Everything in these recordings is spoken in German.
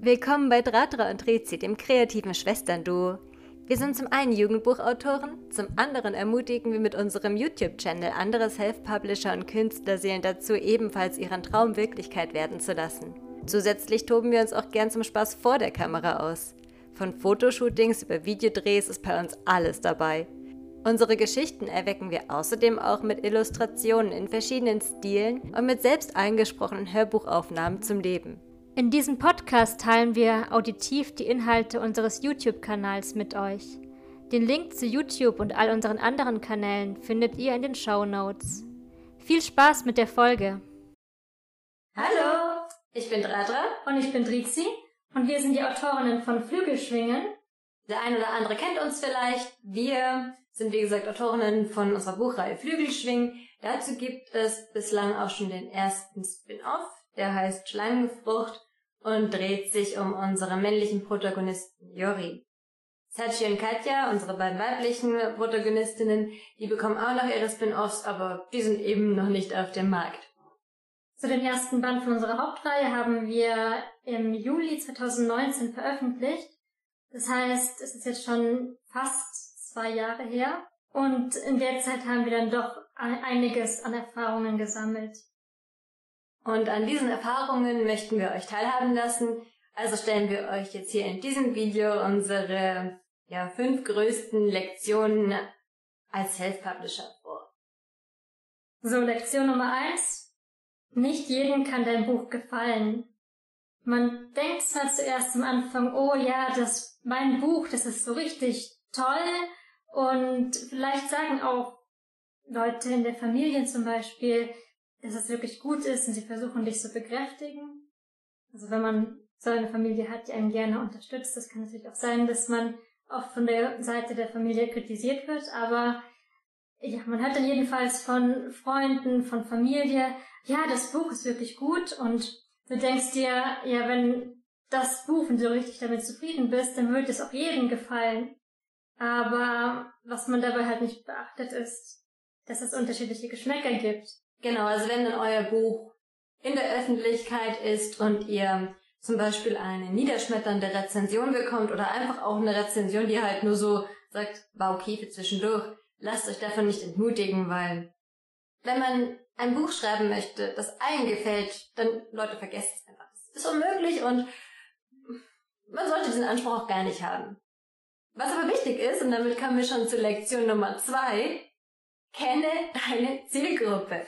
Willkommen bei Dratra und Rezi, dem kreativen Schwestern-Duo. Wir sind zum einen Jugendbuchautoren, zum anderen ermutigen wir mit unserem YouTube-Channel andere Self-Publisher und Künstlerseelen dazu, ebenfalls ihren Traum Wirklichkeit werden zu lassen. Zusätzlich toben wir uns auch gern zum Spaß vor der Kamera aus. Von Fotoshootings über Videodrehs ist bei uns alles dabei. Unsere Geschichten erwecken wir außerdem auch mit Illustrationen in verschiedenen Stilen und mit selbst eingesprochenen Hörbuchaufnahmen zum Leben. In diesem Podcast teilen wir auditiv die Inhalte unseres YouTube-Kanals mit euch. Den Link zu YouTube und all unseren anderen Kanälen findet ihr in den Show Notes. Viel Spaß mit der Folge! Hallo, ich bin Dradra und ich bin Drizi und wir sind die Autorinnen von Flügelschwingen. Der ein oder andere kennt uns vielleicht. Wir sind wie gesagt Autorinnen von unserer Buchreihe Flügelschwingen. Dazu gibt es bislang auch schon den ersten Spin-off, der heißt Schlangenfrucht und dreht sich um unsere männlichen Protagonisten Jori. Sachi und Katja, unsere beiden weiblichen Protagonistinnen, die bekommen auch noch ihre Spin-offs, aber die sind eben noch nicht auf dem Markt. Zu dem ersten Band von unserer Hauptreihe haben wir im Juli 2019 veröffentlicht. Das heißt, es ist jetzt schon fast zwei Jahre her. Und in der Zeit haben wir dann doch einiges an Erfahrungen gesammelt. Und an diesen Erfahrungen möchten wir euch teilhaben lassen. Also stellen wir euch jetzt hier in diesem Video unsere ja, fünf größten Lektionen als Self-Publisher vor. So, Lektion Nummer eins. Nicht jedem kann dein Buch gefallen. Man denkt zwar zuerst am Anfang, oh ja, das, mein Buch, das ist so richtig toll und vielleicht sagen auch Leute in der Familie zum Beispiel, dass es wirklich gut ist und sie versuchen dich zu bekräftigen. Also wenn man so eine Familie hat, die einen gerne unterstützt, das kann natürlich auch sein, dass man oft von der Seite der Familie kritisiert wird, aber ja, man hört dann jedenfalls von Freunden, von Familie, ja, das Buch ist wirklich gut und du denkst dir, ja, wenn das Buch, wenn du richtig damit zufrieden bist, dann wird es auch jedem gefallen. Aber was man dabei halt nicht beachtet ist, dass es unterschiedliche Geschmäcker gibt. Genau, also wenn dann euer Buch in der Öffentlichkeit ist und ihr zum Beispiel eine niederschmetternde Rezension bekommt oder einfach auch eine Rezension, die halt nur so sagt, war okay für zwischendurch, lasst euch davon nicht entmutigen, weil wenn man ein Buch schreiben möchte, das allen gefällt, dann Leute vergesst es einfach. Das ist unmöglich und man sollte diesen Anspruch auch gar nicht haben. Was aber wichtig ist, und damit kommen wir schon zu Lektion Nummer zwei, kenne deine Zielgruppe.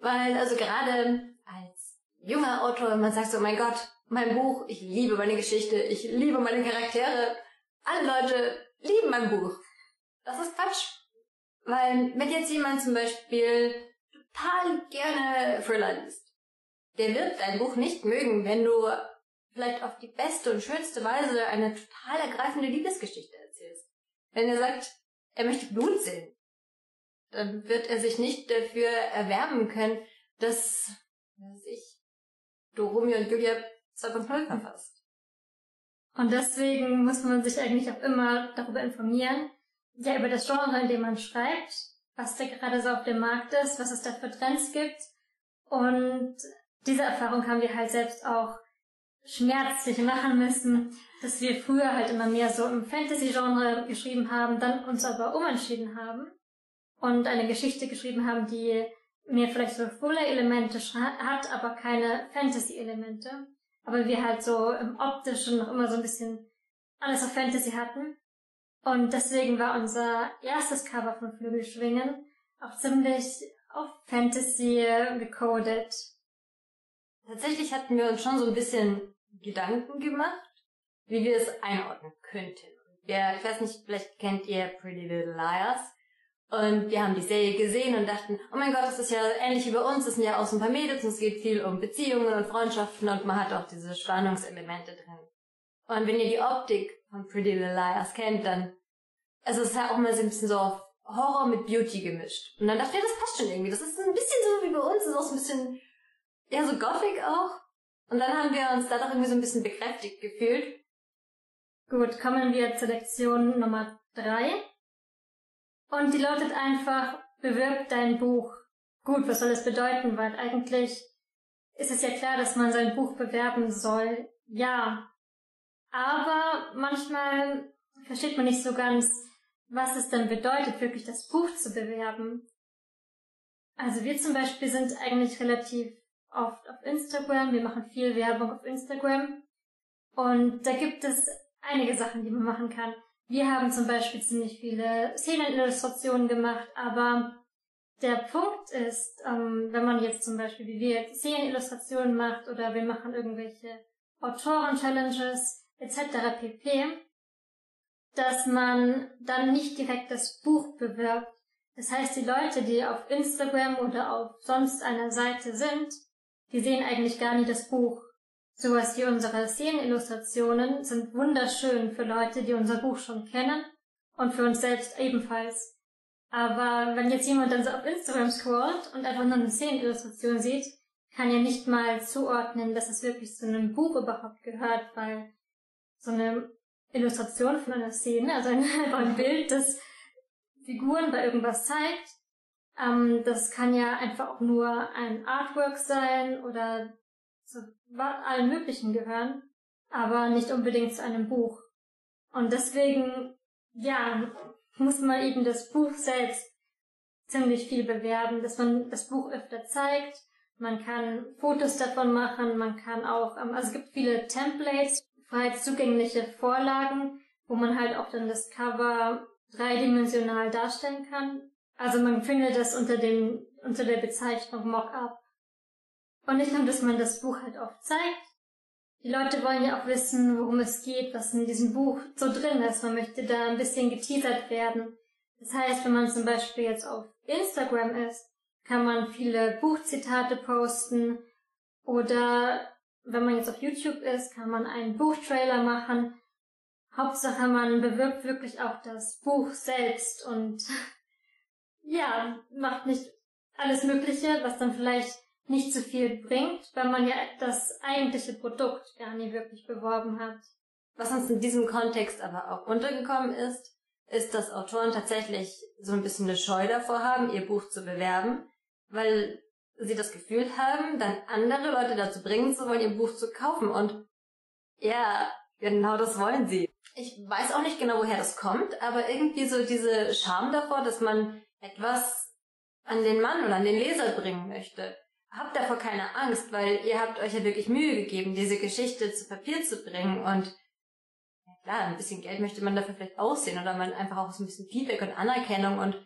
Weil, also gerade als junger Autor, man sagt so, mein Gott, mein Buch, ich liebe meine Geschichte, ich liebe meine Charaktere, alle Leute lieben mein Buch. Das ist Quatsch. Weil, wenn jetzt jemand zum Beispiel total gerne Thriller liest, der wird dein Buch nicht mögen, wenn du vielleicht auf die beste und schönste Weise eine total ergreifende Liebesgeschichte erzählst. Wenn er sagt, er möchte Blut sehen, dann wird er sich nicht dafür erwärmen können, dass, weiß ich, Romeo und Julia 2.0 verfasst. Und deswegen muss man sich eigentlich auch immer darüber informieren, ja, über das Genre, in dem man schreibt, was da gerade so auf dem Markt ist, was es da für Trends gibt. Und diese Erfahrung haben wir halt selbst auch schmerzlich machen müssen, dass wir früher halt immer mehr so im Fantasy-Genre geschrieben haben, dann uns aber umentschieden haben und eine Geschichte geschrieben haben, die mehr vielleicht so Thriller-Elemente hat, aber keine Fantasy-Elemente. Aber wir halt so im Optischen noch immer so ein bisschen alles auf Fantasy hatten. Und deswegen war unser erstes Cover von Flügelschwingen auch ziemlich auf Fantasy gecodet. Tatsächlich hatten wir uns schon so ein bisschen Gedanken gemacht, wie wir es einordnen könnten. Ja, ich weiß nicht, vielleicht kennt ihr Pretty Little Liars. Und wir haben die Serie gesehen und dachten, oh mein Gott, das ist ja ähnlich wie bei uns, das sind ja auch so ein paar Mädels und es geht viel um Beziehungen und Freundschaften und man hat auch diese Spannungselemente drin. Und wenn ihr die Optik von Pretty Little Liars kennt, dann, also es ist ja auch mal so ein bisschen so auf Horror mit Beauty gemischt. Und dann dachte ich, das passt schon irgendwie. Das ist ein bisschen so wie bei uns, das ist auch so ein bisschen, ja, so Gothic auch. Und dann haben wir uns dadurch irgendwie so ein bisschen bekräftigt gefühlt. Gut, kommen wir zur Lektion Nummer drei. Und die lautet einfach, bewirb dein Buch. Gut, was soll das bedeuten? Weil eigentlich ist es ja klar, dass man sein Buch bewerben soll. ja. Aber manchmal versteht man nicht so ganz, was es dann bedeutet, wirklich das Buch zu bewerben. Also wir zum Beispiel sind eigentlich relativ oft auf Instagram. Wir machen viel Werbung auf Instagram. Und da gibt es einige Sachen, die man machen kann. Wir haben zum Beispiel ziemlich viele Szenenillustrationen gemacht, aber der Punkt ist, ähm, wenn man jetzt zum Beispiel, wie wir Szenenillustrationen macht oder wir machen irgendwelche Autoren-Challenges etc. pp., dass man dann nicht direkt das Buch bewirbt. Das heißt, die Leute, die auf Instagram oder auf sonst einer Seite sind, die sehen eigentlich gar nie das Buch. Sowas wie unsere Szenenillustrationen sind wunderschön für Leute, die unser Buch schon kennen und für uns selbst ebenfalls. Aber wenn jetzt jemand dann so auf Instagram scrollt und einfach nur eine Szenenillustration sieht, kann er nicht mal zuordnen, dass es wirklich zu einem Buch überhaupt gehört, weil so eine Illustration von einer Szene, also ein, ein Bild, das Figuren bei irgendwas zeigt, ähm, das kann ja einfach auch nur ein Artwork sein oder zu allen möglichen gehören, aber nicht unbedingt zu einem Buch. Und deswegen, ja, muss man eben das Buch selbst ziemlich viel bewerben, dass man das Buch öfter zeigt. Man kann Fotos davon machen, man kann auch, ähm, also es gibt viele Templates, frei zugängliche Vorlagen, wo man halt auch dann das Cover dreidimensional darstellen kann. Also man findet das unter dem, unter der Bezeichnung Mockup. Und nicht nur, dass man das Buch halt oft zeigt. Die Leute wollen ja auch wissen, worum es geht, was in diesem Buch so drin ist. Man möchte da ein bisschen geteasert werden. Das heißt, wenn man zum Beispiel jetzt auf Instagram ist, kann man viele Buchzitate posten oder wenn man jetzt auf YouTube ist, kann man einen Buchtrailer machen. Hauptsache, man bewirbt wirklich auch das Buch selbst und ja, macht nicht alles Mögliche, was dann vielleicht nicht so viel bringt, weil man ja das eigentliche Produkt gar nie wirklich beworben hat. Was uns in diesem Kontext aber auch untergekommen ist, ist, dass Autoren tatsächlich so ein bisschen eine Scheu davor haben, ihr Buch zu bewerben, weil sie das Gefühl haben, dann andere Leute dazu bringen zu wollen, ihr Buch zu kaufen. Und ja, genau das wollen sie. Ich weiß auch nicht genau, woher das kommt, aber irgendwie so diese Scham davor, dass man etwas an den Mann oder an den Leser bringen möchte. Habt davor keine Angst, weil ihr habt euch ja wirklich Mühe gegeben, diese Geschichte zu Papier zu bringen und ja klar, ein bisschen Geld möchte man dafür vielleicht aussehen oder man einfach auch so ein bisschen Feedback und Anerkennung und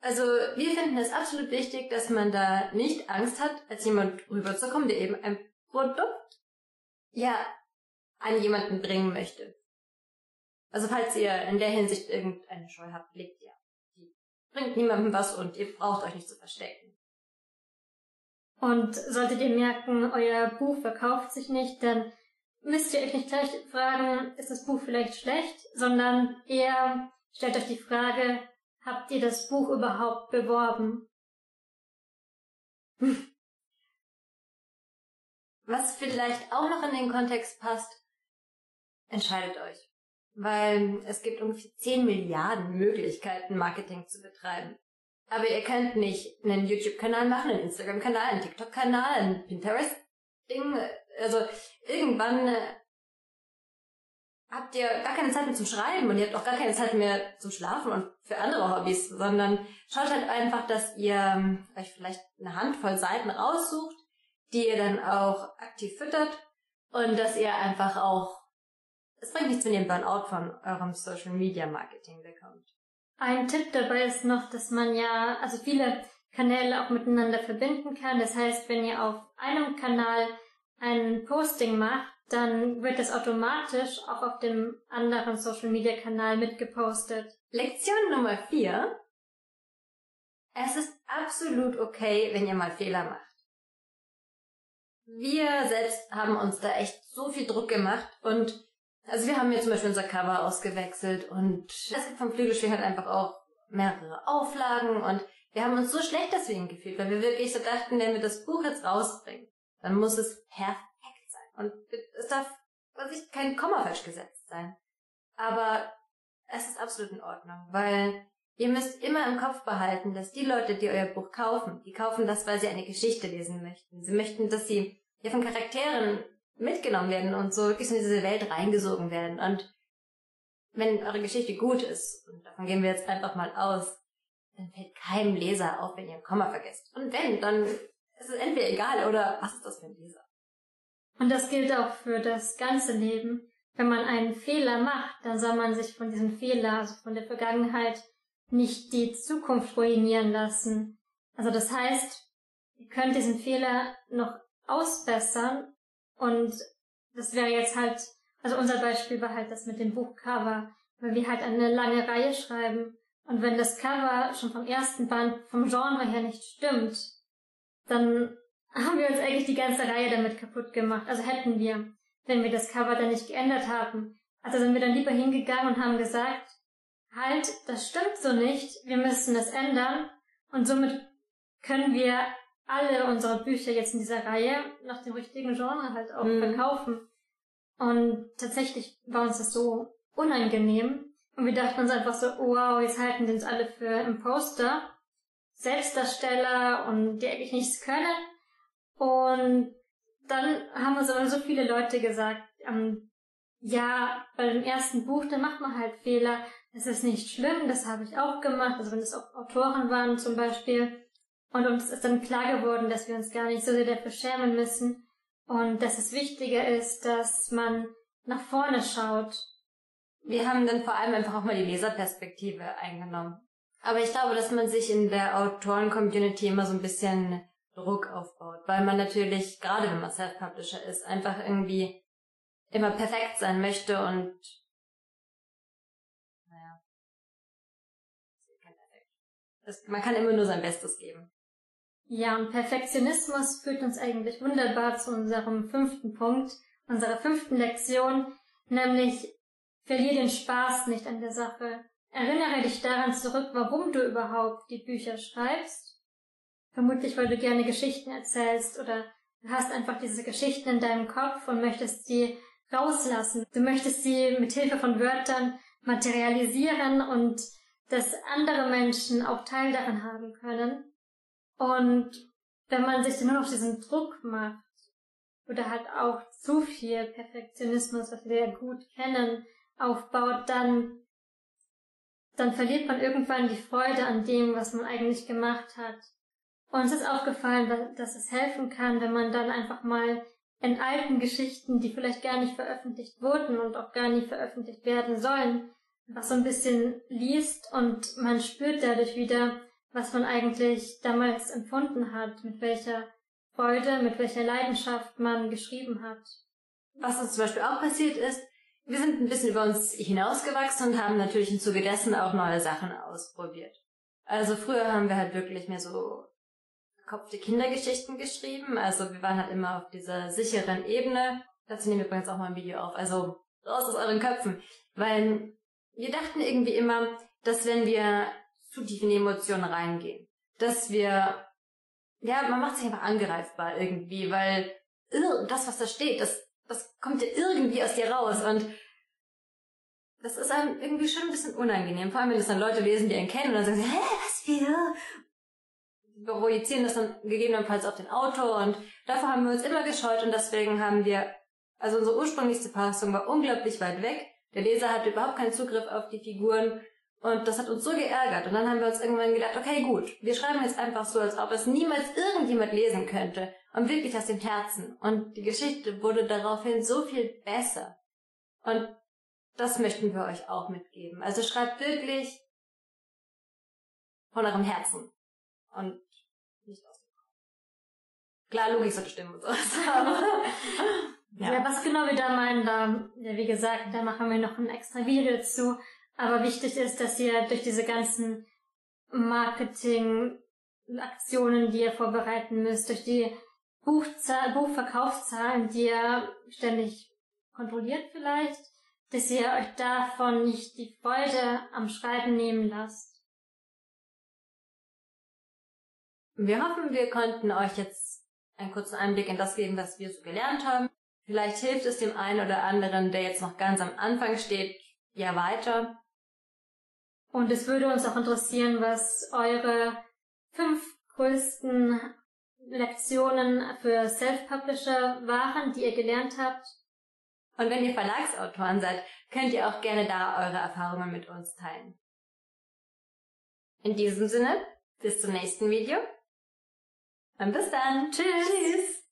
also wir finden es absolut wichtig, dass man da nicht Angst hat, als jemand rüberzukommen, der eben ein Produkt ja an jemanden bringen möchte. Also falls ihr in der Hinsicht irgendeine Scheu habt, legt ihr bringt niemandem was und ihr braucht euch nicht zu verstecken. Und solltet ihr merken, euer Buch verkauft sich nicht, dann müsst ihr euch nicht gleich fragen, ist das Buch vielleicht schlecht, sondern eher stellt euch die Frage, habt ihr das Buch überhaupt beworben? Was vielleicht auch noch in den Kontext passt, entscheidet euch weil es gibt ungefähr 10 Milliarden Möglichkeiten, Marketing zu betreiben. Aber ihr könnt nicht einen YouTube-Kanal machen, einen Instagram-Kanal, einen TikTok-Kanal, einen Pinterest-Ding. Also irgendwann äh, habt ihr gar keine Zeit mehr zum Schreiben und ihr habt auch gar keine Zeit mehr zum Schlafen und für andere Hobbys, sondern schaut halt einfach, dass ihr ähm, euch vielleicht eine Handvoll Seiten raussucht, die ihr dann auch aktiv füttert und dass ihr einfach auch es bringt nichts, wenn ihr einen Burnout von eurem Social Media Marketing bekommt. Ein Tipp dabei ist noch, dass man ja, also viele Kanäle auch miteinander verbinden kann. Das heißt, wenn ihr auf einem Kanal ein Posting macht, dann wird das automatisch auch auf dem anderen Social Media Kanal mitgepostet. Lektion Nummer vier. Es ist absolut okay, wenn ihr mal Fehler macht. Wir selbst haben uns da echt so viel Druck gemacht und also wir haben hier zum Beispiel unser Cover ausgewechselt und es gibt vom Flügelschwing halt einfach auch mehrere Auflagen und wir haben uns so schlecht deswegen gefühlt, weil wir wirklich so dachten, wenn wir das Buch jetzt rausbringen, dann muss es perfekt sein. Und es darf sich kein Komma falsch gesetzt sein. Aber es ist absolut in Ordnung, weil ihr müsst immer im Kopf behalten, dass die Leute, die euer Buch kaufen, die kaufen das, weil sie eine Geschichte lesen möchten. Sie möchten, dass sie ja von Charakteren mitgenommen werden und so wirklich in diese Welt reingesogen werden. Und wenn eure Geschichte gut ist, und davon gehen wir jetzt einfach mal aus, dann fällt keinem Leser auf, wenn ihr ein Komma vergesst. Und wenn, dann ist es entweder egal oder was ist das für ein Leser? Und das gilt auch für das ganze Leben. Wenn man einen Fehler macht, dann soll man sich von diesem Fehler, also von der Vergangenheit, nicht die Zukunft ruinieren lassen. Also das heißt, ihr könnt diesen Fehler noch ausbessern und das wäre jetzt halt, also unser Beispiel war halt das mit dem Buchcover, weil wir halt eine lange Reihe schreiben und wenn das Cover schon vom ersten Band vom Genre her nicht stimmt, dann haben wir uns eigentlich die ganze Reihe damit kaputt gemacht. Also hätten wir, wenn wir das Cover dann nicht geändert haben. Also sind wir dann lieber hingegangen und haben gesagt, halt, das stimmt so nicht, wir müssen es ändern und somit können wir alle unsere Bücher jetzt in dieser Reihe nach dem richtigen Genre halt auch mhm. verkaufen. Und tatsächlich war uns das so unangenehm. Und wir dachten uns einfach so, wow, jetzt halten die uns alle für Imposter, Selbstdarsteller und die eigentlich nichts können. Und dann haben uns aber so viele Leute gesagt, ähm, ja, bei dem ersten Buch, da macht man halt Fehler. Das ist nicht schlimm, das habe ich auch gemacht. Also wenn es auch Autoren waren zum Beispiel. Und uns ist dann klar geworden, dass wir uns gar nicht so sehr dafür schämen müssen und dass es wichtiger ist, dass man nach vorne schaut. Wir haben dann vor allem einfach auch mal die Leserperspektive eingenommen. Aber ich glaube, dass man sich in der Autoren-Community immer so ein bisschen Druck aufbaut, weil man natürlich, gerade wenn man Self-Publisher ist, einfach irgendwie immer perfekt sein möchte und naja. Das, man kann immer nur sein Bestes geben. Ja, und Perfektionismus führt uns eigentlich wunderbar zu unserem fünften Punkt, unserer fünften Lektion, nämlich verlier den Spaß nicht an der Sache. Erinnere dich daran zurück, warum du überhaupt die Bücher schreibst. Vermutlich, weil du gerne Geschichten erzählst oder du hast einfach diese Geschichten in deinem Kopf und möchtest sie rauslassen. Du möchtest sie mit Hilfe von Wörtern materialisieren und dass andere Menschen auch Teil daran haben können. Und wenn man sich nur noch diesen Druck macht, oder halt auch zu viel Perfektionismus, was wir ja gut kennen, aufbaut, dann, dann verliert man irgendwann die Freude an dem, was man eigentlich gemacht hat. Uns ist aufgefallen, dass es helfen kann, wenn man dann einfach mal in alten Geschichten, die vielleicht gar nicht veröffentlicht wurden und auch gar nicht veröffentlicht werden sollen, einfach so ein bisschen liest und man spürt dadurch wieder, was man eigentlich damals empfunden hat, mit welcher Freude, mit welcher Leidenschaft man geschrieben hat. Was uns zum Beispiel auch passiert ist, wir sind ein bisschen über uns hinausgewachsen und haben natürlich im Zuge dessen auch neue Sachen ausprobiert. Also früher haben wir halt wirklich mehr so verkopfte Kindergeschichten geschrieben. Also wir waren halt immer auf dieser sicheren Ebene. Dazu nehmen wir übrigens auch mal ein Video auf. Also raus aus euren Köpfen. Weil wir dachten irgendwie immer, dass wenn wir tief in die Emotionen reingehen. Dass wir, ja, man macht sich einfach angreifbar irgendwie, weil das, was da steht, das, das kommt ja irgendwie aus dir raus und das ist einem irgendwie schon ein bisschen unangenehm. Vor allem, wenn das dann Leute lesen, die einen kennen und dann sagen hä, was? Wir projizieren das dann gegebenenfalls auf den Autor und davor haben wir uns immer gescheut und deswegen haben wir, also unsere ursprünglichste Passung war unglaublich weit weg. Der Leser hatte überhaupt keinen Zugriff auf die Figuren und das hat uns so geärgert. Und dann haben wir uns irgendwann gedacht, okay, gut, wir schreiben jetzt einfach so, als ob es niemals irgendjemand lesen könnte. Und wirklich aus dem Herzen. Und die Geschichte wurde daraufhin so viel besser. Und das möchten wir euch auch mitgeben. Also schreibt wirklich von eurem Herzen. Und nicht aus dem Kopf. Klar, Logik sollte stimmen und sowas. ja. ja, was genau wir da meinen, da, ja, wie gesagt, da machen wir noch ein extra Video dazu. Aber wichtig ist, dass ihr durch diese ganzen Marketing-Aktionen, die ihr vorbereiten müsst, durch die Buchzahl, Buchverkaufszahlen, die ihr ständig kontrolliert vielleicht, dass ihr euch davon nicht die Freude am Schreiben nehmen lasst. Wir hoffen, wir konnten euch jetzt einen kurzen Einblick in das geben, was wir so gelernt haben. Vielleicht hilft es dem einen oder anderen, der jetzt noch ganz am Anfang steht, ja weiter. Und es würde uns auch interessieren, was eure fünf größten Lektionen für Self-Publisher waren, die ihr gelernt habt. Und wenn ihr Verlagsautoren seid, könnt ihr auch gerne da eure Erfahrungen mit uns teilen. In diesem Sinne, bis zum nächsten Video. Und bis dann. Tschüss. Tschüss.